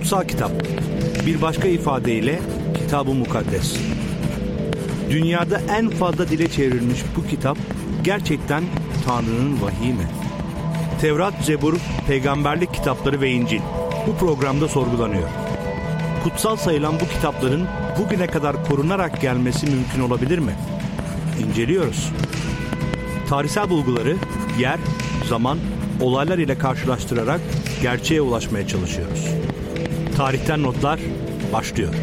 Kutsal kitap. Bir başka ifadeyle Kitab-ı Mukaddes. Dünyada en fazla dile çevrilmiş bu kitap gerçekten Tanrı'nın vahiy mi? Tevrat, Zebur, peygamberlik kitapları ve İncil bu programda sorgulanıyor. Kutsal sayılan bu kitapların bugüne kadar korunarak gelmesi mümkün olabilir mi? İnceliyoruz. Tarihsel bulguları yer, zaman, olaylar ile karşılaştırarak gerçeğe ulaşmaya çalışıyoruz. Tarihten notlar başlıyor.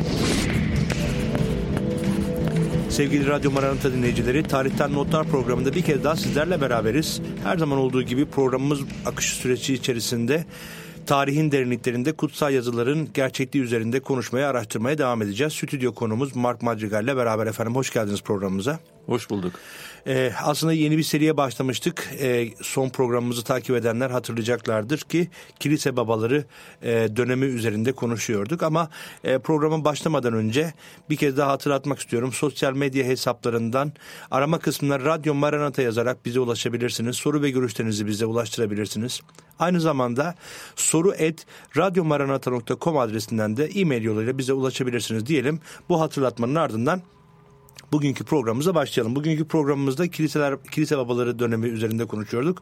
Sevgili Radyo Maranata dinleyicileri, Tarihten Notlar programında bir kez daha sizlerle beraberiz. Her zaman olduğu gibi programımız akışı süreci içerisinde tarihin derinliklerinde kutsal yazıların gerçekliği üzerinde konuşmaya, araştırmaya devam edeceğiz. Stüdyo konumuz Mark Madrigal ile beraber efendim. Hoş geldiniz programımıza. Hoş bulduk. Ee, aslında yeni bir seriye başlamıştık. Ee, son programımızı takip edenler hatırlayacaklardır ki kilise babaları e, dönemi üzerinde konuşuyorduk. Ama e, programa başlamadan önce bir kez daha hatırlatmak istiyorum. Sosyal medya hesaplarından arama kısmına Radyo Maranata yazarak bize ulaşabilirsiniz. Soru ve görüşlerinizi bize ulaştırabilirsiniz. Aynı zamanda soru et radyomaranata.com adresinden de e-mail yoluyla bize ulaşabilirsiniz diyelim. Bu hatırlatmanın ardından bugünkü programımıza başlayalım. Bugünkü programımızda kiliseler, kilise babaları dönemi üzerinde konuşuyorduk.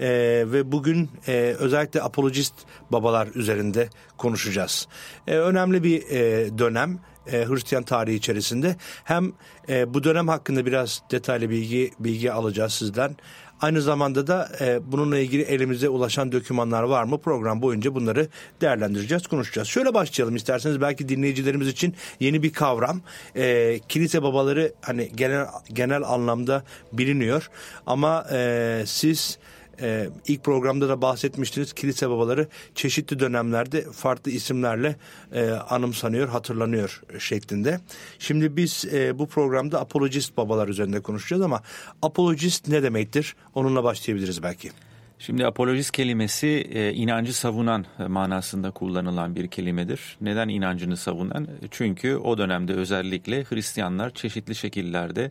Ee, ve bugün e, özellikle apologist babalar üzerinde konuşacağız. Ee, önemli bir e, dönem e, Hristiyan tarihi içerisinde. Hem e, bu dönem hakkında biraz detaylı bilgi bilgi alacağız sizden. Aynı zamanda da e, bununla ilgili elimize ulaşan dokümanlar var mı? Program boyunca bunları değerlendireceğiz, konuşacağız. Şöyle başlayalım isterseniz belki dinleyicilerimiz için yeni bir kavram. E, kilise babaları hani genel genel anlamda biliniyor ama e, siz ee, ilk programda da bahsetmiştiniz kilise babaları çeşitli dönemlerde farklı isimlerle e, anımsanıyor, hatırlanıyor şeklinde. Şimdi biz e, bu programda apologist babalar üzerinde konuşacağız ama apologist ne demektir? Onunla başlayabiliriz belki. Şimdi apologist kelimesi e, inancı savunan manasında kullanılan bir kelimedir. Neden inancını savunan? Çünkü o dönemde özellikle Hristiyanlar çeşitli şekillerde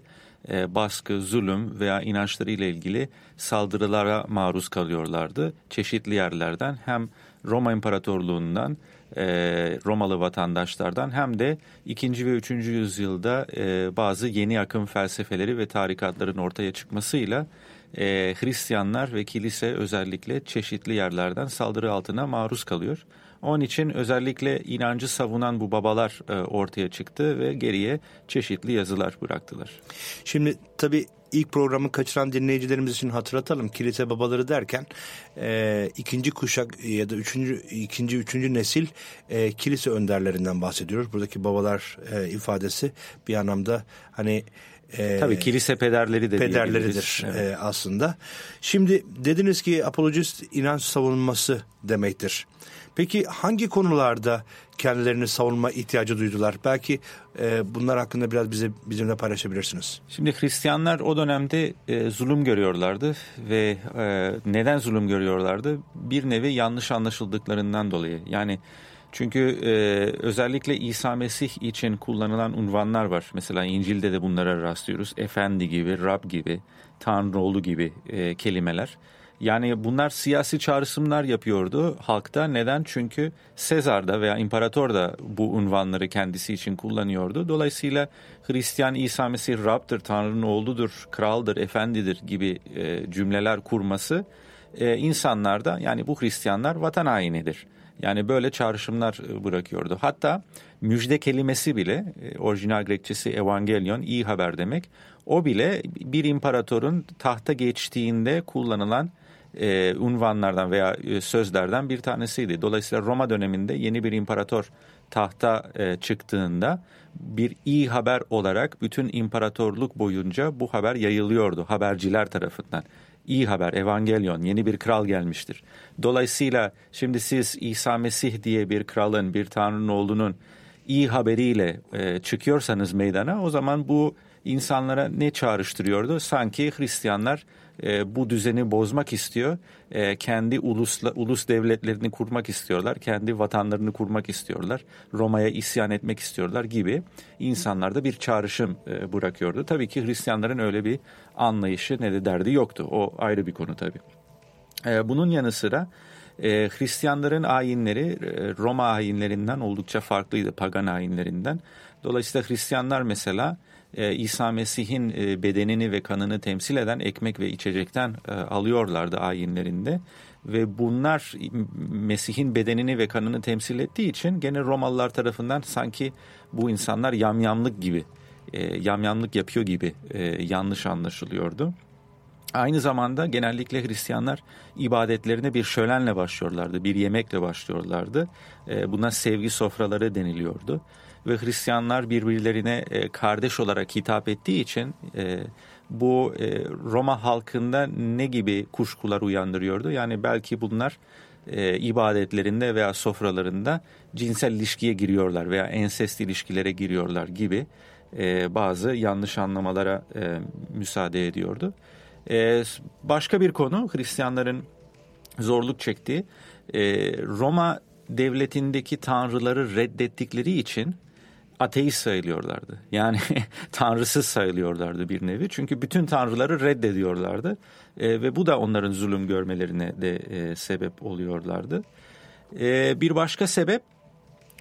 e, baskı, zulüm veya inançları ile ilgili saldırılara maruz kalıyorlardı. Çeşitli yerlerden hem Roma İmparatorluğundan, e, Romalı vatandaşlardan hem de 2. ve 3. yüzyılda e, bazı yeni akım felsefeleri ve tarikatların ortaya çıkmasıyla Hristiyanlar ve kilise özellikle çeşitli yerlerden saldırı altına maruz kalıyor. Onun için özellikle inancı savunan bu babalar e, ortaya çıktı ve geriye çeşitli yazılar bıraktılar. Şimdi tabii ilk programı kaçıran dinleyicilerimiz için hatırlatalım. Kilise babaları derken e, ikinci kuşak ya da üçüncü, ikinci, üçüncü nesil e, kilise önderlerinden bahsediyoruz. Buradaki babalar e, ifadesi bir anlamda hani e, Tabii kilise pederleri de pederleridir evet. e, aslında. Şimdi dediniz ki apologist inanç savunması demektir. Peki hangi konularda kendilerini savunma ihtiyacı duydular? Belki e, bunlar hakkında biraz bize bizimle paylaşabilirsiniz. Şimdi Hristiyanlar o dönemde e, zulüm görüyorlardı ve e, neden zulüm görüyorlardı? Bir nevi yanlış anlaşıldıklarından dolayı. Yani çünkü e, özellikle İsa Mesih için kullanılan unvanlar var. Mesela İncil'de de bunlara rastlıyoruz. Efendi gibi, Rab gibi, Tanrıoğlu gibi e, kelimeler. Yani bunlar siyasi çağrışımlar yapıyordu halkta. Neden? Çünkü Sezar da veya imparator da bu unvanları kendisi için kullanıyordu. Dolayısıyla Hristiyan İsa Mesih Rab'dır, Tanrı'nın oğludur, kraldır, efendidir gibi e, cümleler kurması e, insanlarda yani bu Hristiyanlar vatan hainidir. Yani böyle çağrışımlar e, bırakıyordu. Hatta müjde kelimesi bile e, orijinal Grekçesi evangelion iyi haber demek. O bile bir imparatorun tahta geçtiğinde kullanılan e, unvanlardan veya e, sözlerden bir tanesiydi. Dolayısıyla Roma döneminde yeni bir imparator tahta e, çıktığında bir iyi haber olarak bütün imparatorluk boyunca bu haber yayılıyordu haberciler tarafından. İyi haber, evangelion, yeni bir kral gelmiştir. Dolayısıyla şimdi siz İsa Mesih diye bir kralın, bir tanrının olduğunun iyi haberiyle e, çıkıyorsanız meydana o zaman bu insanlara ne çağrıştırıyordu? Sanki Hristiyanlar e, bu düzeni bozmak istiyor. E, kendi ulusla, ulus devletlerini kurmak istiyorlar. Kendi vatanlarını kurmak istiyorlar. Roma'ya isyan etmek istiyorlar gibi insanlarda bir çağrışım e, bırakıyordu. Tabii ki Hristiyanların öyle bir anlayışı ne de derdi yoktu. O ayrı bir konu tabii. E, bunun yanı sıra E, Hristiyanların ayinleri e, Roma ayinlerinden oldukça farklıydı, pagan ayinlerinden. Dolayısıyla Hristiyanlar mesela e, İsa Mesih'in e, bedenini ve kanını temsil eden ekmek ve içecekten e, alıyorlardı ayinlerinde. Ve bunlar Mesih'in bedenini ve kanını temsil ettiği için gene Romalılar tarafından sanki bu insanlar yamyamlık gibi, yamyamlık yapıyor gibi yanlış anlaşılıyordu. Aynı zamanda genellikle Hristiyanlar ibadetlerine bir şölenle başlıyorlardı, bir yemekle başlıyorlardı. Buna sevgi sofraları deniliyordu. Ve Hristiyanlar birbirlerine e, kardeş olarak hitap ettiği için e, bu e, Roma halkında ne gibi kuşkular uyandırıyordu? Yani belki bunlar e, ibadetlerinde veya sofralarında cinsel ilişkiye giriyorlar veya ensest ilişkilere giriyorlar gibi e, bazı yanlış anlamalara e, müsaade ediyordu. E, başka bir konu Hristiyanların zorluk çektiği e, Roma devletindeki tanrıları reddettikleri için ateist sayılıyorlardı. Yani tanrısız sayılıyorlardı bir nevi. Çünkü bütün tanrıları reddediyorlardı. E, ve bu da onların zulüm görmelerine de e, sebep oluyorlardı. E, bir başka sebep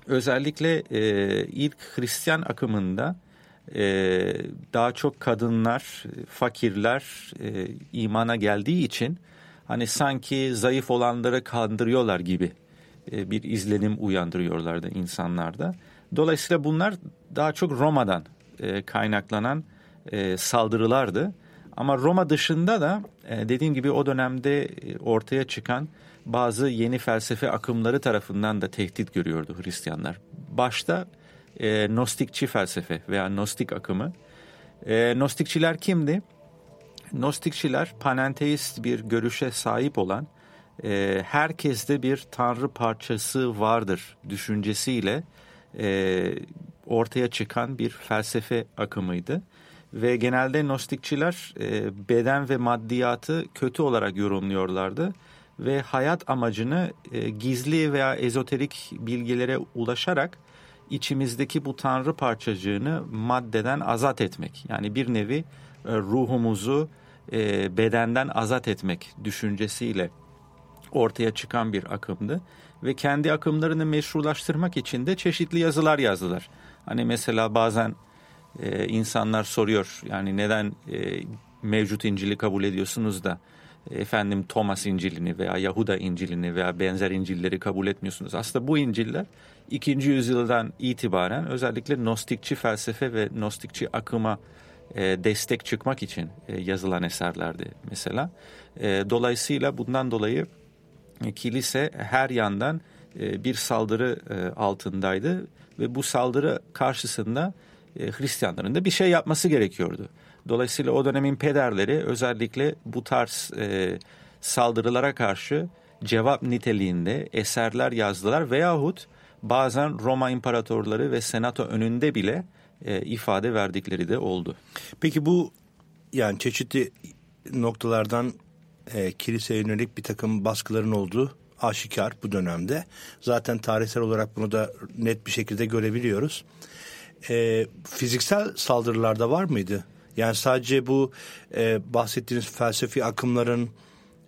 özellikle e, ilk Hristiyan akımında e, daha çok kadınlar, fakirler e, imana geldiği için hani sanki zayıf olanları kandırıyorlar gibi e, bir izlenim uyandırıyorlardı insanlarda. Dolayısıyla bunlar daha çok Roma'dan e, kaynaklanan e, saldırılardı. Ama Roma dışında da e, dediğim gibi o dönemde e, ortaya çıkan bazı yeni felsefe akımları tarafından da tehdit görüyordu Hristiyanlar. Başta e, Nostikçi felsefe veya Nostik akımı. E, Nostikçiler kimdi? Nostikçiler panenteist bir görüşe sahip olan e, herkeste bir tanrı parçası vardır düşüncesiyle e, ortaya çıkan bir felsefe akımıydı. Ve genelde Nostikçiler e, beden ve maddiyatı kötü olarak yorumluyorlardı ve hayat amacını e, gizli veya ezoterik bilgilere ulaşarak içimizdeki bu tanrı parçacığını maddeden azat etmek. Yani bir nevi e, ruhumuzu e, bedenden azat etmek düşüncesiyle ortaya çıkan bir akımdı ve kendi akımlarını meşrulaştırmak için de çeşitli yazılar yazdılar. Hani mesela bazen e, insanlar soruyor yani neden e, mevcut İncil'i kabul ediyorsunuz da efendim Thomas İncil'ini veya Yahuda İncil'ini veya benzer İncil'leri kabul etmiyorsunuz. Aslında bu İncil'ler ikinci yüzyıldan itibaren özellikle Nostikçi felsefe ve Nostikçi akıma e, destek çıkmak için e, yazılan eserlerdi mesela. E, dolayısıyla bundan dolayı kilise her yandan e, bir saldırı e, altındaydı ve bu saldırı karşısında Hristiyanların da bir şey yapması gerekiyordu. Dolayısıyla o dönemin pederleri özellikle bu tarz saldırılara karşı cevap niteliğinde eserler yazdılar veyahut bazen Roma imparatorları ve senato önünde bile ifade verdikleri de oldu. Peki bu yani çeşitli noktalardan e, kiliseye yönelik bir takım baskıların olduğu aşikar bu dönemde. Zaten tarihsel olarak bunu da net bir şekilde görebiliyoruz. E, fiziksel saldırılarda var mıydı? Yani sadece bu e, bahsettiğiniz felsefi akımların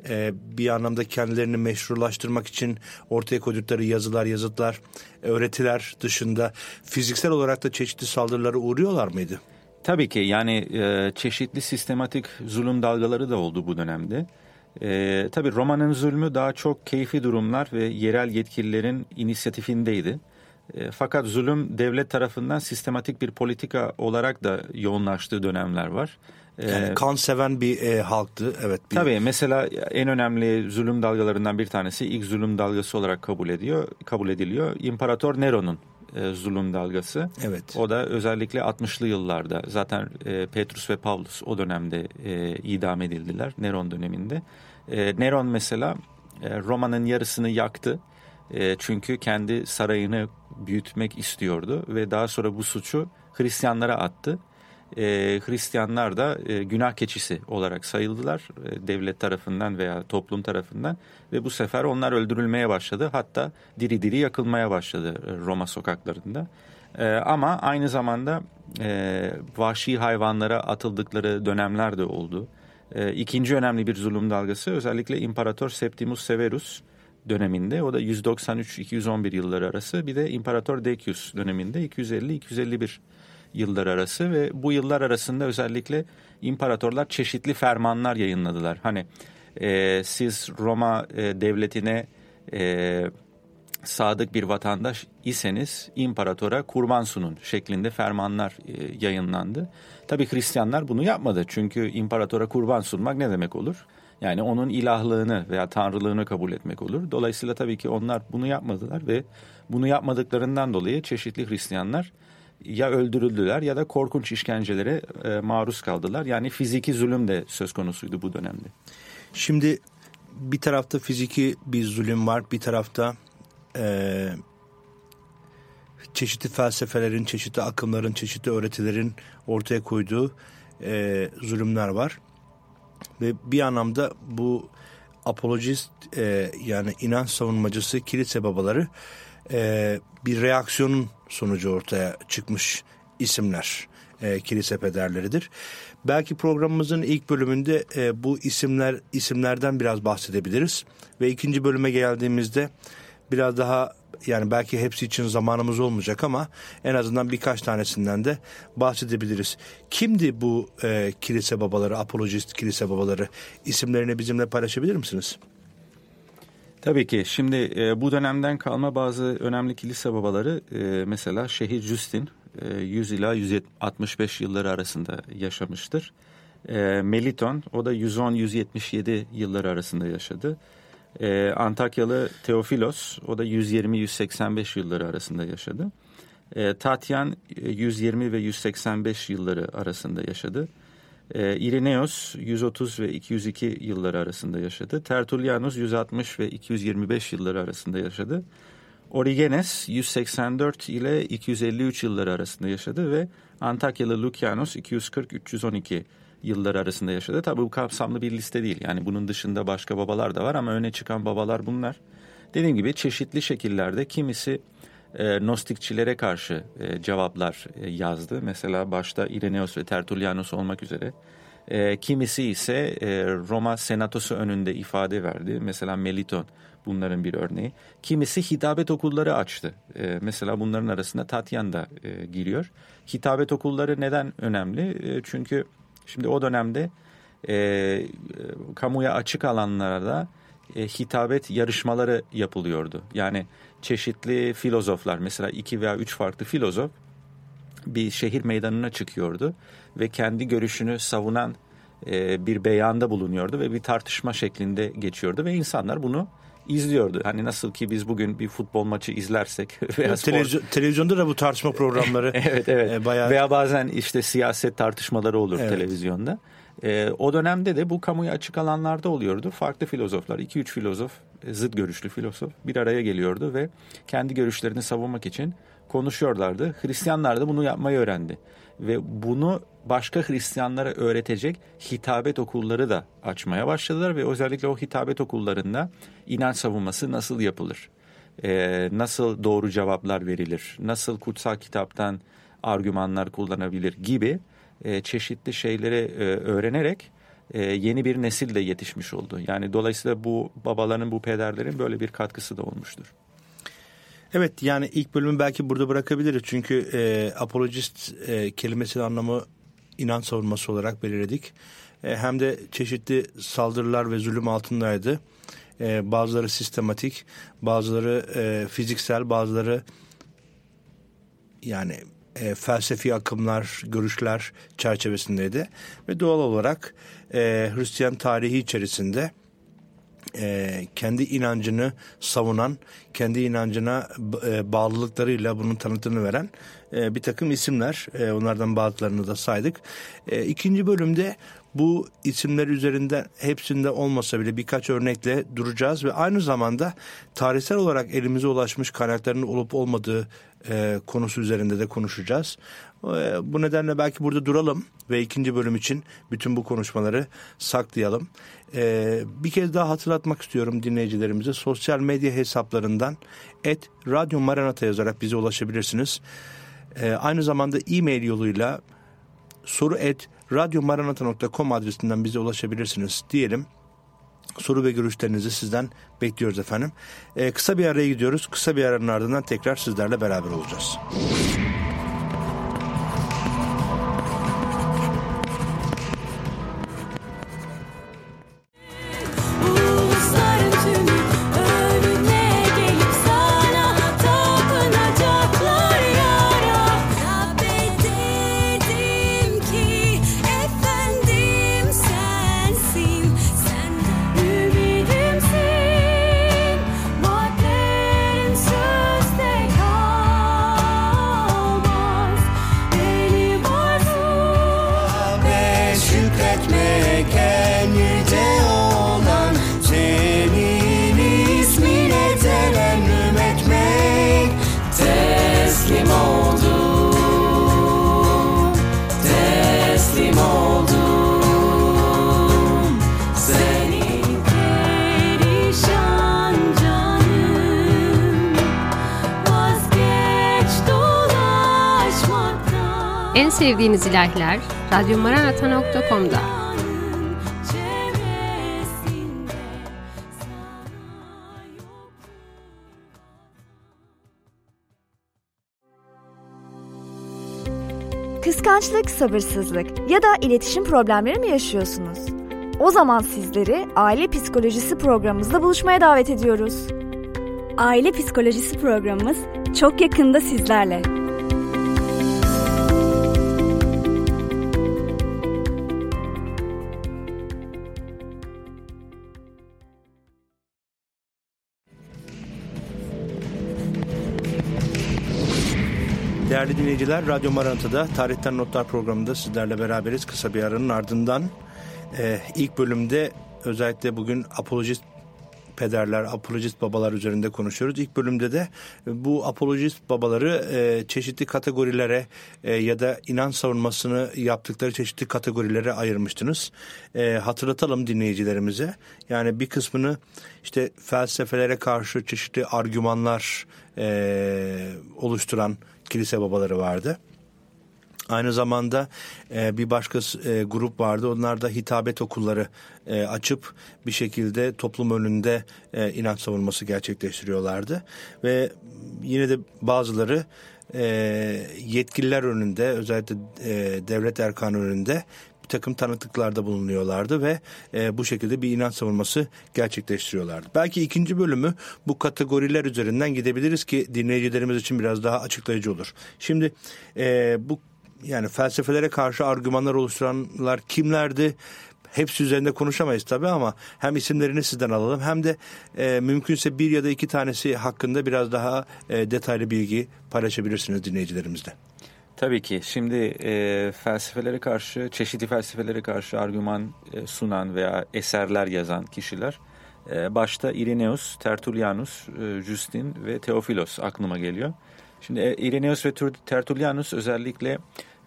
e, bir anlamda kendilerini meşrulaştırmak için ortaya koydukları yazılar, yazıtlar, öğretiler dışında fiziksel olarak da çeşitli saldırılara uğruyorlar mıydı? Tabii ki yani e, çeşitli sistematik zulüm dalgaları da oldu bu dönemde. E, tabii Roma'nın zulmü daha çok keyfi durumlar ve yerel yetkililerin inisiyatifindeydi. E, fakat zulüm devlet tarafından sistematik bir politika olarak da yoğunlaştığı dönemler var. E, yani kan seven bir e, halktı. Evet. Bir... Tabii mesela en önemli zulüm dalgalarından bir tanesi ilk zulüm dalgası olarak kabul ediyor, kabul ediliyor. İmparator Nero'nun e, zulüm dalgası. Evet. O da özellikle 60'lı yıllarda zaten e, Petrus ve Pavlus o dönemde e, idam edildiler Neron döneminde. E, Neron mesela e, Roma'nın yarısını yaktı. E, çünkü kendi sarayını büyütmek istiyordu ve daha sonra bu suçu Hristiyanlara attı. E, Hristiyanlar da e, günah keçisi olarak sayıldılar e, devlet tarafından veya toplum tarafından ve bu sefer onlar öldürülmeye başladı hatta diri diri yakılmaya başladı e, Roma sokaklarında. E, ama aynı zamanda e, vahşi hayvanlara atıldıkları dönemler de oldu. E, ikinci önemli bir zulüm dalgası özellikle İmparator Septimus Severus döneminde o da 193-211 yılları arası bir de İmparator Decius döneminde 250-251 yıllar arası ve bu yıllar arasında özellikle imparatorlar çeşitli fermanlar yayınladılar. Hani e, siz Roma e, devletine e, sadık bir vatandaş iseniz imparatora kurban sunun şeklinde fermanlar e, yayınlandı. Tabi Hristiyanlar bunu yapmadı çünkü imparatora kurban sunmak ne demek olur? Yani onun ilahlığını veya tanrılığını kabul etmek olur. Dolayısıyla tabii ki onlar bunu yapmadılar ve bunu yapmadıklarından dolayı çeşitli Hristiyanlar ya öldürüldüler ya da korkunç işkencelere e, maruz kaldılar. Yani fiziki zulüm de söz konusuydu bu dönemde. Şimdi bir tarafta fiziki bir zulüm var, bir tarafta e, çeşitli felsefelerin, çeşitli akımların, çeşitli öğretilerin ortaya koyduğu e, zulümler var. Ve bir anlamda bu apologist e, yani inanç savunmacısı kilise babaları e, bir reaksiyonun sonucu ortaya çıkmış isimler e, kilise pederleridir. Belki programımızın ilk bölümünde e, bu isimler isimlerden biraz bahsedebiliriz ve ikinci bölüme geldiğimizde biraz daha yani belki hepsi için zamanımız olmayacak ama en azından birkaç tanesinden de bahsedebiliriz. Kimdi bu e, kilise babaları, apolojist kilise babaları? İsimlerini bizimle paylaşabilir misiniz? Tabii ki. Şimdi e, bu dönemden kalma bazı önemli kilise babaları e, mesela Şehir Justin e, 100 ila 165 yılları arasında yaşamıştır. E, Meliton o da 110-177 yılları arasında yaşadı. E, Antakyalı Teofilos o da 120-185 yılları arasında yaşadı. E, Tatyan 120 e, ve 185 yılları arasında yaşadı. E, Ireneos 130 ve 202 yılları arasında yaşadı. Tertullianus 160 ve 225 yılları arasında yaşadı. Origenes 184 ile 253 yılları arasında yaşadı ve Antakyalı Lucianos 240-312 yılları arasında yaşadı. Tabi bu kapsamlı bir liste değil. Yani bunun dışında başka babalar da var ama öne çıkan babalar bunlar. Dediğim gibi çeşitli şekillerde kimisi e, Nostikçilere karşı e, cevaplar e, yazdı. Mesela başta Ireneos ve Tertullianus olmak üzere. E, kimisi ise e, Roma senatosu önünde ifade verdi. Mesela Meliton bunların bir örneği. Kimisi hitabet okulları açtı. E, mesela bunların arasında Tatyan da e, giriyor. Hitabet okulları neden önemli? E, çünkü şimdi o dönemde e, kamuya açık alanlarda e, hitabet yarışmaları yapılıyordu. Yani çeşitli filozoflar mesela iki veya üç farklı filozof bir şehir meydanına çıkıyordu ve kendi görüşünü savunan e, bir beyanda bulunuyordu ve bir tartışma şeklinde geçiyordu ve insanlar bunu izliyordu. Hani nasıl ki biz bugün bir futbol maçı izlersek veya spor... televizyon, televizyonda da bu tartışma programları evet evet e, bayağı... veya bazen işte siyaset tartışmaları olur evet. televizyonda. E, o dönemde de bu kamuya açık alanlarda oluyordu. Farklı filozoflar, iki üç filozof, e, zıt görüşlü filozof bir araya geliyordu ve kendi görüşlerini savunmak için konuşuyorlardı. Hristiyanlar da bunu yapmayı öğrendi. Ve bunu başka Hristiyanlara öğretecek hitabet okulları da açmaya başladılar ve özellikle o hitabet okullarında inanç savunması nasıl yapılır? Ee, nasıl doğru cevaplar verilir? Nasıl kutsal kitaptan argümanlar kullanabilir gibi e, çeşitli şeyleri e, öğrenerek e, yeni bir nesil de yetişmiş oldu. Yani dolayısıyla bu babaların, bu pederlerin böyle bir katkısı da olmuştur. Evet yani ilk bölümü belki burada bırakabiliriz. Çünkü e, apologist e, kelimesinin anlamı inanç savunması olarak belirledik. E, hem de çeşitli saldırılar ve zulüm altındaydı. E, bazıları sistematik, bazıları e, fiziksel, bazıları yani e, felsefi akımlar, görüşler çerçevesindeydi. Ve doğal olarak e, Hristiyan tarihi içerisinde e, kendi inancını savunan, kendi inancına e, bağlılıklarıyla bunun tanıtını veren e, bir takım isimler. E, onlardan bazılarını da saydık. E, ikinci bölümde bu isimler üzerinden hepsinde olmasa bile birkaç örnekle duracağız ve aynı zamanda tarihsel olarak elimize ulaşmış kaynakların olup olmadığı e, konusu üzerinde de konuşacağız. E, bu nedenle belki burada duralım ve ikinci bölüm için bütün bu konuşmaları saklayalım. E, bir kez daha hatırlatmak istiyorum dinleyicilerimize sosyal medya hesaplarından et Radyo Maranata yazarak bize ulaşabilirsiniz. E, aynı zamanda e-mail yoluyla soru et radyomaranata.com adresinden bize ulaşabilirsiniz diyelim. Soru ve görüşlerinizi sizden bekliyoruz efendim. Ee, kısa bir araya gidiyoruz. Kısa bir aranın ardından tekrar sizlerle beraber olacağız. En sevdiğiniz ilahlar radyomaranata.com'da. Kıskançlık, sabırsızlık ya da iletişim problemleri mi yaşıyorsunuz? O zaman sizleri Aile Psikolojisi programımızda buluşmaya davet ediyoruz. Aile Psikolojisi programımız çok yakında sizlerle. Değerli dinleyiciler, Radyo Maranata'da Tarihten Notlar programında sizlerle beraberiz. Kısa bir aranın ardından e, ilk bölümde özellikle bugün apolojist pederler, apolojist babalar üzerinde konuşuyoruz. İlk bölümde de bu apolojist babaları e, çeşitli kategorilere e, ya da inan savunmasını yaptıkları çeşitli kategorilere ayırmıştınız. E, hatırlatalım dinleyicilerimize. Yani bir kısmını işte felsefelere karşı çeşitli argümanlar e, oluşturan kilise babaları vardı. Aynı zamanda e, bir başka e, grup vardı. Onlar da hitabet okulları e, açıp bir şekilde toplum önünde e, inanç savunması gerçekleştiriyorlardı. Ve yine de bazıları e, yetkililer önünde özellikle e, devlet erkanı önünde bir takım tanıklıklarda bulunuyorlardı ve e, bu şekilde bir inanç savunması gerçekleştiriyorlardı. Belki ikinci bölümü bu kategoriler üzerinden gidebiliriz ki dinleyicilerimiz için biraz daha açıklayıcı olur. Şimdi e, bu yani felsefelere karşı argümanlar oluşturanlar kimlerdi? Hepsi üzerinde konuşamayız tabii ama hem isimlerini sizden alalım hem de e, mümkünse bir ya da iki tanesi hakkında biraz daha e, detaylı bilgi paylaşabilirsiniz dinleyicilerimizle. Tabii ki. Şimdi e, felsefelere karşı, çeşitli felsefelere karşı argüman e, sunan veya eserler yazan kişiler e, başta Irenaeus, Tertullianus, e, Justin ve Theophilos aklıma geliyor. Şimdi e, Irenaeus ve Tertullianus özellikle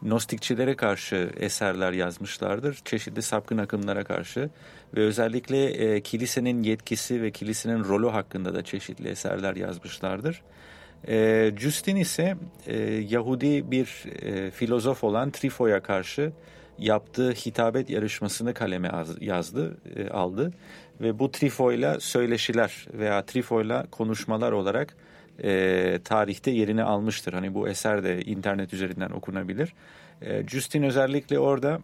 Nostikçilere karşı eserler yazmışlardır. Çeşitli sapkın akımlara karşı ve özellikle e, kilisenin yetkisi ve kilisenin rolü hakkında da çeşitli eserler yazmışlardır. E, Justin ise e, Yahudi bir e, filozof olan Trifo'ya karşı yaptığı hitabet yarışmasını kaleme yazdı, e, aldı ve bu Trifo'yla söyleşiler veya Trifo'yla konuşmalar olarak e, tarihte yerini almıştır. Hani bu eser de internet üzerinden okunabilir. E, Justin özellikle orada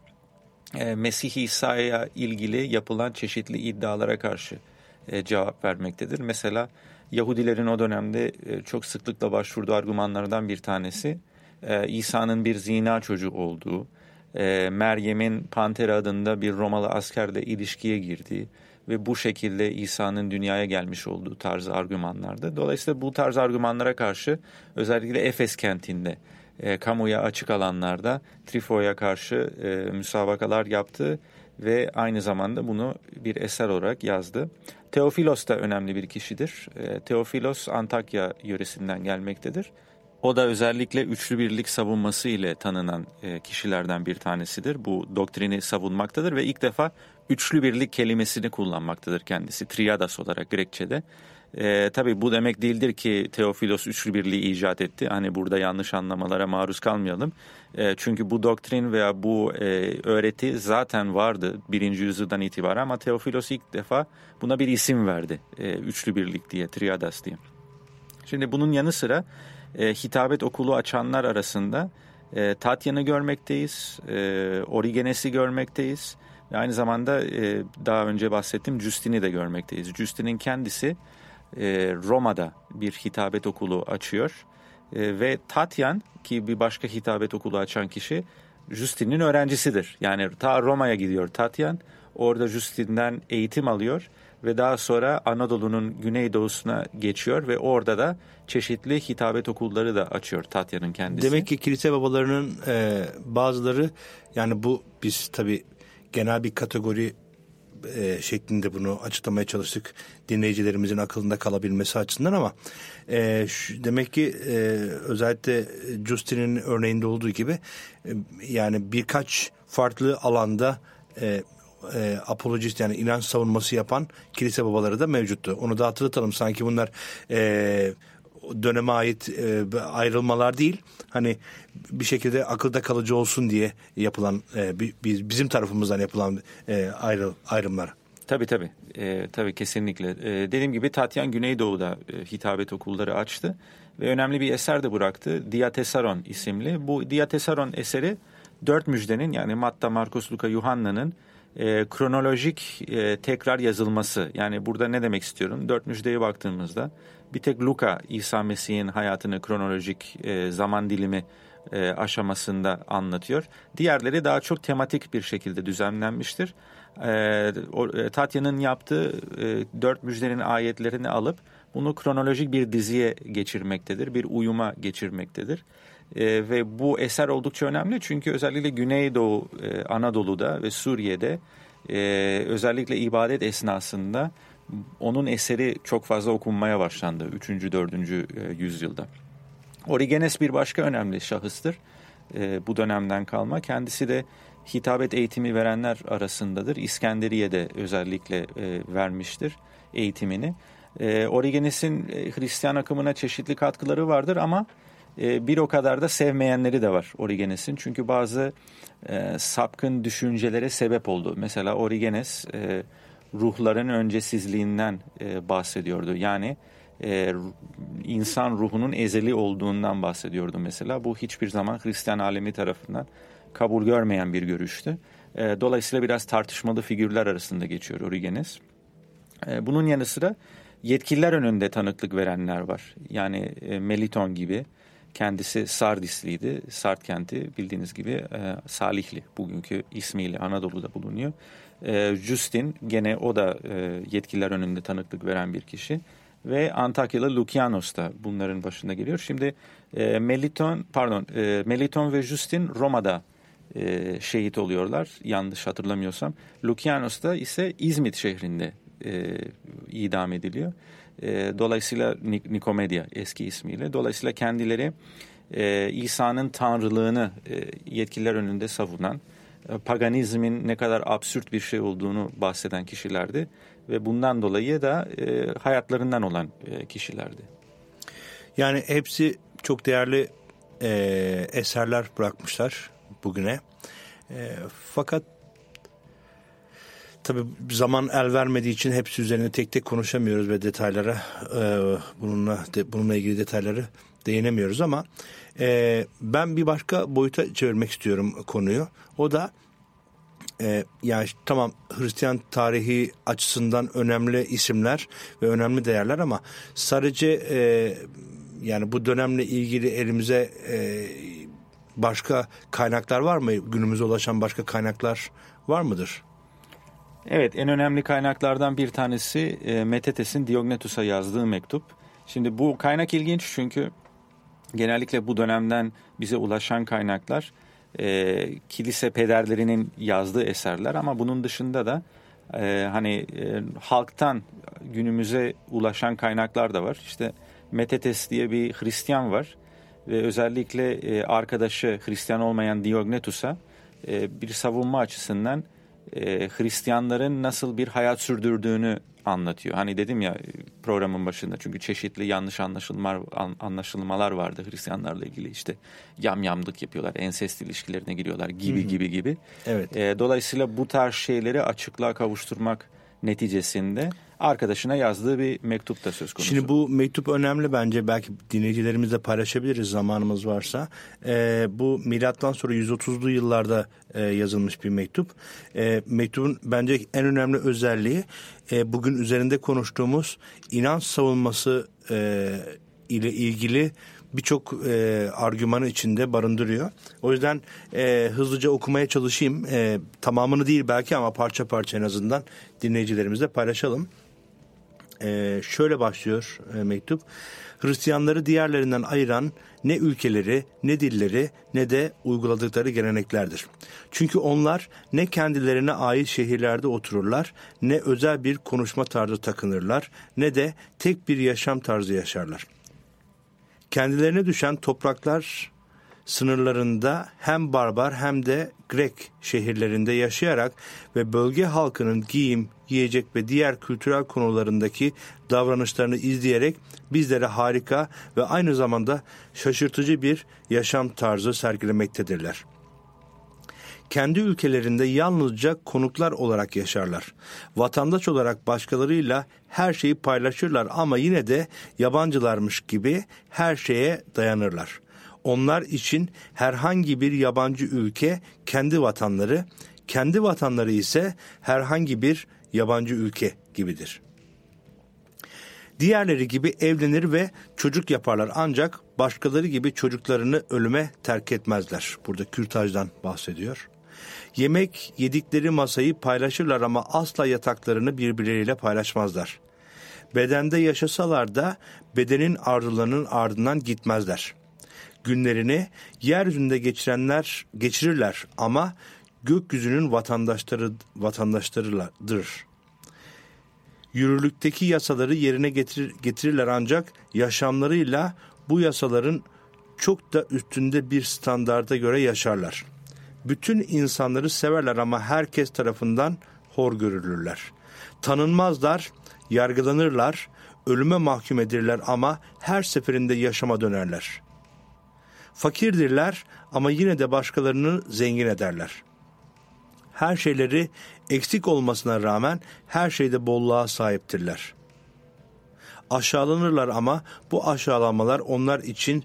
e, Mesih İsa'ya ilgili yapılan çeşitli iddialara karşı e, cevap vermektedir. Mesela Yahudilerin o dönemde e, çok sıklıkla başvurduğu argümanlardan bir tanesi e, İsa'nın bir zina çocuğu olduğu, e, Meryem'in Panter adında bir Romalı askerle ilişkiye girdiği, ve bu şekilde İsa'nın dünyaya gelmiş olduğu tarzı argümanlardı. Dolayısıyla bu tarz argümanlara karşı özellikle Efes kentinde kamuya açık alanlarda Trifo'ya karşı müsabakalar yaptı ve aynı zamanda bunu bir eser olarak yazdı. Teofilos da önemli bir kişidir. E, Teofilos Antakya yöresinden gelmektedir. O da özellikle üçlü birlik savunması ile tanınan e, kişilerden bir tanesidir. Bu doktrini savunmaktadır ve ilk defa üçlü birlik kelimesini kullanmaktadır kendisi. Triadas olarak Grekçe'de. E, tabii bu demek değildir ki Teofilos üçlü birliği icat etti. Hani burada yanlış anlamalara maruz kalmayalım. E, çünkü bu doktrin veya bu e, öğreti zaten vardı birinci yüzyıldan itibaren ama Teofilos ilk defa buna bir isim verdi. E, üçlü birlik diye, triadas diye. Şimdi bunun yanı sıra e, hitabet okulu açanlar arasında e, Tatyan'ı görmekteyiz, e, Origenes'i görmekteyiz. Aynı zamanda e, daha önce bahsettim Justin'i de görmekteyiz. Justin'in kendisi Roma'da bir hitabet okulu açıyor. E, ve Tatyan ki bir başka hitabet okulu açan kişi Justin'in öğrencisidir. Yani ta Roma'ya gidiyor Tatyan. Orada Justin'den eğitim alıyor ve daha sonra Anadolu'nun güneydoğusuna geçiyor ve orada da çeşitli hitabet okulları da açıyor Tatya'nın kendisi. Demek ki kilise babalarının e, bazıları yani bu biz tabi genel bir kategori e, şeklinde bunu açıklamaya çalıştık dinleyicilerimizin akılında kalabilmesi açısından ama e, şu, demek ki e, özellikle Justin'in örneğinde olduğu gibi e, yani birkaç farklı alanda e, e, apolojist yani inanç savunması yapan kilise babaları da mevcuttu. Onu da hatırlatalım sanki bunlar e, döneme ait e, ayrılmalar değil. Hani bir şekilde akılda kalıcı olsun diye yapılan e, bizim tarafımızdan yapılan e, ayrı, ayrımlar. Tabii tabii. E, tabii kesinlikle. E, dediğim gibi Tatyan Güneydoğu'da e, hitabet okulları açtı ve önemli bir eser de bıraktı. Diatesaron isimli. Bu Diatesaron eseri dört müjdenin yani Matta, Markus, Luka, Yuhanna'nın e, kronolojik e, tekrar yazılması. Yani burada ne demek istiyorum? Dört müjdeye baktığımızda bir tek Luka İsa Mesih'in hayatını kronolojik e, zaman dilimi e, aşamasında anlatıyor. Diğerleri daha çok tematik bir şekilde düzenlenmiştir. E, e, Tatya'nın yaptığı e, dört müjdenin ayetlerini alıp bunu kronolojik bir diziye geçirmektedir, bir uyuma geçirmektedir. E, ve bu eser oldukça önemli çünkü özellikle Güneydoğu e, Anadolu'da ve Suriye'de e, özellikle ibadet esnasında onun eseri çok fazla okunmaya başlandı 3. 4. E, yüzyılda. Origenes bir başka önemli şahıstır e, bu dönemden kalma. Kendisi de hitabet eğitimi verenler arasındadır. İskenderiye'de özellikle e, vermiştir eğitimini. Origenes'in Hristiyan akımına çeşitli katkıları vardır ama bir o kadar da sevmeyenleri de var Origenes'in. Çünkü bazı sapkın düşüncelere sebep oldu. Mesela Origenes e, ruhların öncesizliğinden e, bahsediyordu. Yani e, insan ruhunun ezeli olduğundan bahsediyordu mesela. Bu hiçbir zaman Hristiyan alemi tarafından kabul görmeyen bir görüştü. E, dolayısıyla biraz tartışmalı figürler arasında geçiyor Origenes. E, bunun yanı sıra yetkililer önünde tanıklık verenler var. Yani e, Meliton gibi kendisi Sardisliydi. Sart kenti bildiğiniz gibi e, Salihli bugünkü ismiyle Anadolu'da bulunuyor. E, Justin gene o da e, yetkililer önünde tanıklık veren bir kişi. Ve Antakyalı Lukianos da bunların başında geliyor. Şimdi e, Meliton pardon e, Meliton ve Justin Roma'da şehit oluyorlar yanlış hatırlamıyorsam. Lukianos da ise İzmit şehrinde idam ediliyor. Dolayısıyla Nikomedia eski ismiyle. Dolayısıyla kendileri İsa'nın tanrılığını yetkililer önünde savunan, paganizmin ne kadar absürt bir şey olduğunu bahseden kişilerdi. Ve bundan dolayı da e, hayatlarından olan e, kişilerdi. Yani hepsi çok değerli e, eserler bırakmışlar bugüne. E, fakat Tabii zaman el vermediği için hepsi üzerine tek tek konuşamıyoruz ve detaylara e, bununla de, bununla ilgili detayları değinemiyoruz ama e, ben bir başka boyuta çevirmek istiyorum konuyu. O da e, yani tamam Hristiyan tarihi açısından önemli isimler ve önemli değerler ama sadece e, yani bu dönemle ilgili elimize e, başka kaynaklar var mı? Günümüze ulaşan başka kaynaklar var mıdır? Evet en önemli kaynaklardan bir tanesi e, Metetes'in Diognetus'a yazdığı mektup. Şimdi bu kaynak ilginç çünkü genellikle bu dönemden bize ulaşan kaynaklar e, kilise pederlerinin yazdığı eserler ama bunun dışında da e, hani e, halktan günümüze ulaşan kaynaklar da var. İşte Metetes diye bir Hristiyan var ve özellikle e, arkadaşı Hristiyan olmayan Diognetus'a e, bir savunma açısından e, Hristiyanların nasıl bir hayat sürdürdüğünü anlatıyor. Hani dedim ya programın başında çünkü çeşitli yanlış anlaşılmalar, anlaşılmalar vardı Hristiyanlarla ilgili. işte yamyamlık yapıyorlar, ensest ilişkilerine giriyorlar gibi Hı-hı. gibi gibi. Evet. E, dolayısıyla bu tarz şeyleri açıklığa kavuşturmak neticesinde arkadaşına yazdığı bir mektup da söz konusu. Şimdi bu mektup önemli bence belki dinleyicilerimizle paylaşabiliriz zamanımız varsa. Ee, bu milattan sonra 130'lu yıllarda e, yazılmış bir mektup. E, mektubun bence en önemli özelliği e, bugün üzerinde konuştuğumuz inanç savunması e, ile ilgili birçok e, argümanı içinde barındırıyor. O yüzden e, hızlıca okumaya çalışayım. E, tamamını değil belki ama parça parça en azından dinleyicilerimizle paylaşalım. E, şöyle başlıyor e, mektup. Hristiyanları diğerlerinden ayıran ne ülkeleri, ne dilleri, ne de uyguladıkları geleneklerdir. Çünkü onlar ne kendilerine ait şehirlerde otururlar, ne özel bir konuşma tarzı takınırlar, ne de tek bir yaşam tarzı yaşarlar kendilerine düşen topraklar sınırlarında hem barbar hem de Grek şehirlerinde yaşayarak ve bölge halkının giyim, yiyecek ve diğer kültürel konularındaki davranışlarını izleyerek bizlere harika ve aynı zamanda şaşırtıcı bir yaşam tarzı sergilemektedirler kendi ülkelerinde yalnızca konuklar olarak yaşarlar. Vatandaş olarak başkalarıyla her şeyi paylaşırlar ama yine de yabancılarmış gibi her şeye dayanırlar. Onlar için herhangi bir yabancı ülke kendi vatanları, kendi vatanları ise herhangi bir yabancı ülke gibidir. Diğerleri gibi evlenir ve çocuk yaparlar ancak başkaları gibi çocuklarını ölüme terk etmezler. Burada kürtajdan bahsediyor. Yemek yedikleri masayı paylaşırlar ama asla yataklarını birbirleriyle paylaşmazlar. Bedende yaşasalar da bedenin arzularının ardından gitmezler. Günlerini yeryüzünde geçirenler geçirirler ama gökyüzünün vatandaşları vatandaşlarıdır. Yürürlükteki yasaları yerine getirir, getirirler ancak yaşamlarıyla bu yasaların çok da üstünde bir standarda göre yaşarlar bütün insanları severler ama herkes tarafından hor görülürler. Tanınmazlar, yargılanırlar, ölüme mahkum edilirler ama her seferinde yaşama dönerler. Fakirdirler ama yine de başkalarını zengin ederler. Her şeyleri eksik olmasına rağmen her şeyde bolluğa sahiptirler. Aşağılanırlar ama bu aşağılamalar onlar için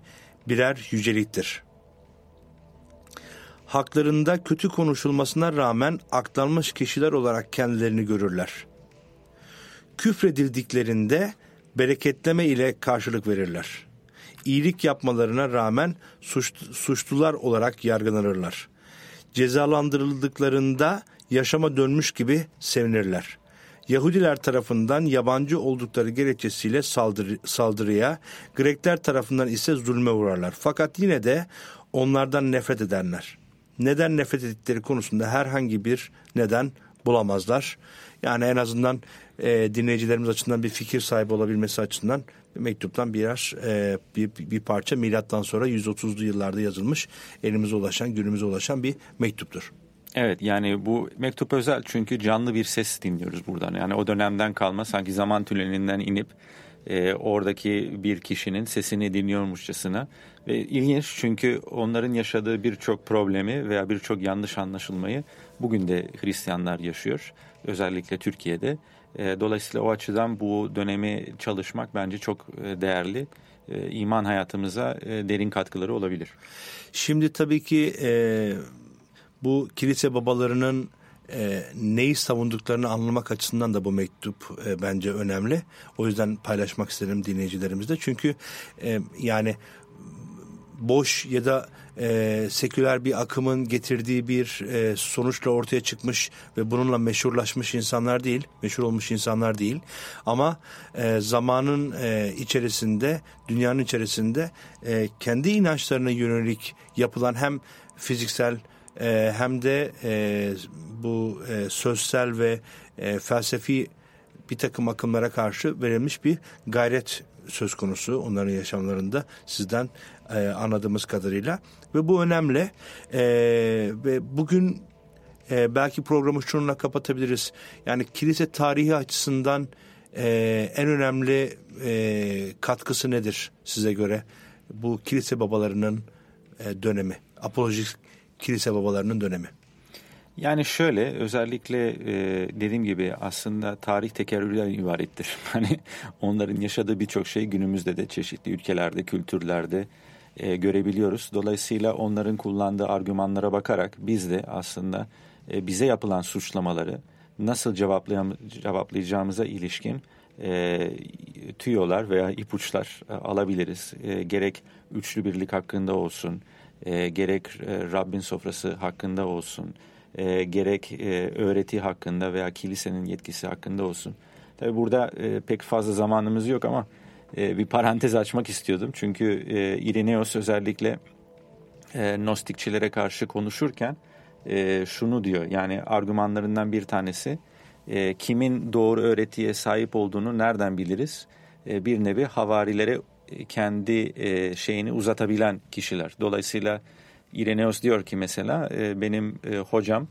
birer yüceliktir.'' Haklarında kötü konuşulmasına rağmen aklanmış kişiler olarak kendilerini görürler. Küfredildiklerinde bereketleme ile karşılık verirler. İyilik yapmalarına rağmen suç, suçlular olarak yargılanırlar. Cezalandırıldıklarında yaşama dönmüş gibi sevinirler. Yahudiler tarafından yabancı oldukları gerekçesiyle saldırı, saldırıya, Grekler tarafından ise zulme uğrarlar. Fakat yine de onlardan nefret ederler neden nefret ettikleri konusunda herhangi bir neden bulamazlar. Yani en azından e, dinleyicilerimiz açısından bir fikir sahibi olabilmesi açısından mektuptan biraz e, bir, bir parça milattan sonra 130'lu yıllarda yazılmış elimize ulaşan günümüze ulaşan bir mektuptur. Evet yani bu mektup özel çünkü canlı bir ses dinliyoruz buradan. Yani o dönemden kalma sanki zaman tünelinden inip e, oradaki bir kişinin sesini dinliyormuşçasına ve ilginç çünkü onların yaşadığı birçok problemi veya birçok yanlış anlaşılmayı bugün de Hristiyanlar yaşıyor özellikle Türkiye'de. E, dolayısıyla o açıdan bu dönemi çalışmak bence çok e, değerli. E, iman hayatımıza e, derin katkıları olabilir. Şimdi tabii ki e, bu kilise babalarının e, neyi savunduklarını anlamak açısından da bu mektup e, bence önemli. O yüzden paylaşmak isterim dinleyicilerimizle. Çünkü e, yani boş ya da e, seküler bir akımın getirdiği bir e, sonuçla ortaya çıkmış ve bununla meşhurlaşmış insanlar değil, meşhur olmuş insanlar değil. Ama e, zamanın e, içerisinde, dünyanın içerisinde e, kendi inançlarına yönelik yapılan hem fiziksel e, hem de e, bu e, sözsel ve e, felsefi bir takım akımlara karşı verilmiş bir gayret söz konusu onların yaşamlarında sizden e, anladığımız kadarıyla ve bu önemli e, ve bugün e, belki programı şununla kapatabiliriz. Yani kilise tarihi açısından e, en önemli e, katkısı nedir size göre? Bu kilise babalarının e, dönemi, apolojik kilise babalarının dönemi. Yani şöyle özellikle e, dediğim gibi aslında tarih tekerrürden ibarettir. Hani onların yaşadığı birçok şey günümüzde de çeşitli ülkelerde, kültürlerde e, görebiliyoruz. Dolayısıyla onların kullandığı argümanlara bakarak biz de aslında e, bize yapılan suçlamaları nasıl cevaplayacağımıza ilişkin e, tüyolar veya ipuçlar e, alabiliriz. E, gerek üçlü birlik hakkında olsun, e, gerek e, Rabbin sofrası hakkında olsun, e, gerek e, öğreti hakkında veya kilisenin yetkisi hakkında olsun. Tabii burada e, pek fazla zamanımız yok ama e, bir parantez açmak istiyordum. Çünkü e, Ireneos özellikle e, Nostikçilere karşı konuşurken e, şunu diyor. Yani argümanlarından bir tanesi e, kimin doğru öğretiye sahip olduğunu nereden biliriz? E, bir nevi havarilere kendi e, şeyini uzatabilen kişiler. Dolayısıyla Ireneos diyor ki mesela e, benim e, hocam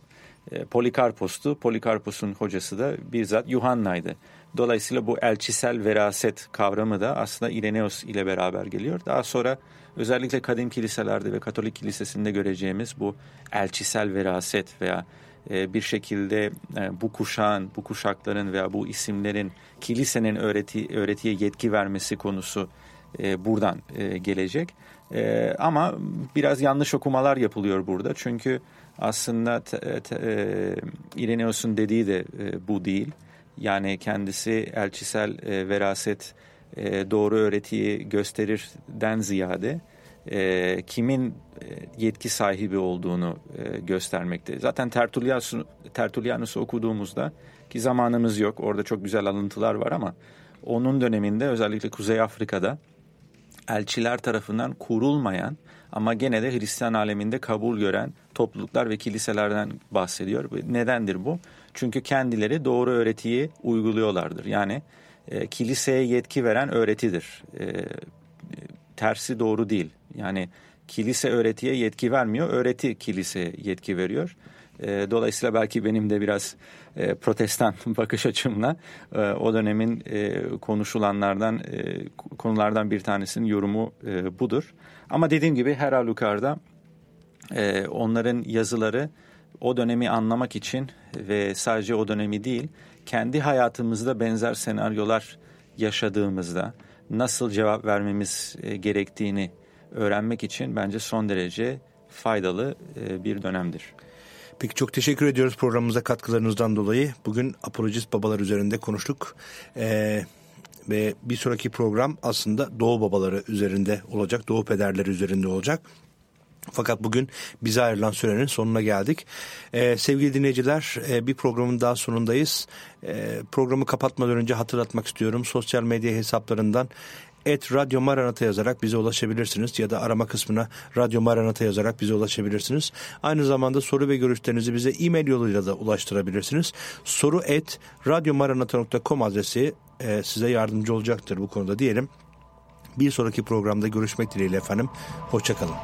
e, Polikarpos'tu. Polikarpos'un hocası da bizzat Yuhanna'ydı. Dolayısıyla bu elçisel veraset kavramı da aslında Ireneos ile beraber geliyor. Daha sonra özellikle kadim kiliselerde ve Katolik kilisesinde göreceğimiz bu elçisel veraset veya e, bir şekilde e, bu kuşağın, bu kuşakların veya bu isimlerin kilisenin öğreti, öğretiye yetki vermesi konusu e, buradan gelecek. Ama biraz yanlış okumalar yapılıyor burada. Çünkü aslında te, dediği de bu değil. Yani kendisi elçisel veraset doğru öğretiyi gösterirden ziyade e, kimin e, yetki sahibi olduğunu e, göstermekte. Zaten Tertullianus'u Tertullianus okuduğumuzda ki zamanımız yok orada çok güzel alıntılar var ama onun döneminde özellikle Kuzey Afrika'da elçiler tarafından kurulmayan ama gene de Hristiyan aleminde kabul gören topluluklar ve kiliselerden bahsediyor. Nedendir bu? Çünkü kendileri doğru öğretiyi uyguluyorlardır. Yani e, kiliseye yetki veren öğretidir. E, tersi doğru değil. Yani kilise öğretiye yetki vermiyor, öğreti kilise yetki veriyor. E, dolayısıyla belki benim de biraz e, protestan bakış açımla e, o dönemin e, konuşulanlardan e, konulardan bir tanesinin yorumu e, budur. Ama dediğim gibi her halükarda e, onların yazıları o dönemi anlamak için ve sadece o dönemi değil kendi hayatımızda benzer senaryolar yaşadığımızda nasıl cevap vermemiz e, gerektiğini öğrenmek için bence son derece faydalı e, bir dönemdir. Peki çok teşekkür ediyoruz programımıza katkılarınızdan dolayı. Bugün apolojist babalar üzerinde konuştuk. Ee, ve bir sonraki program aslında Doğu babaları üzerinde olacak. Doğu pederleri üzerinde olacak. Fakat bugün bize ayrılan sürenin sonuna geldik. Ee, sevgili dinleyiciler e, bir programın daha sonundayız. E, programı kapatmadan önce hatırlatmak istiyorum. Sosyal medya hesaplarından et Radyo Maranata yazarak bize ulaşabilirsiniz ya da arama kısmına Radyo Maranata yazarak bize ulaşabilirsiniz. Aynı zamanda soru ve görüşlerinizi bize e-mail yoluyla da ulaştırabilirsiniz. Soru et radyomaranata.com adresi e, size yardımcı olacaktır bu konuda diyelim. Bir sonraki programda görüşmek dileğiyle efendim. Hoşçakalın.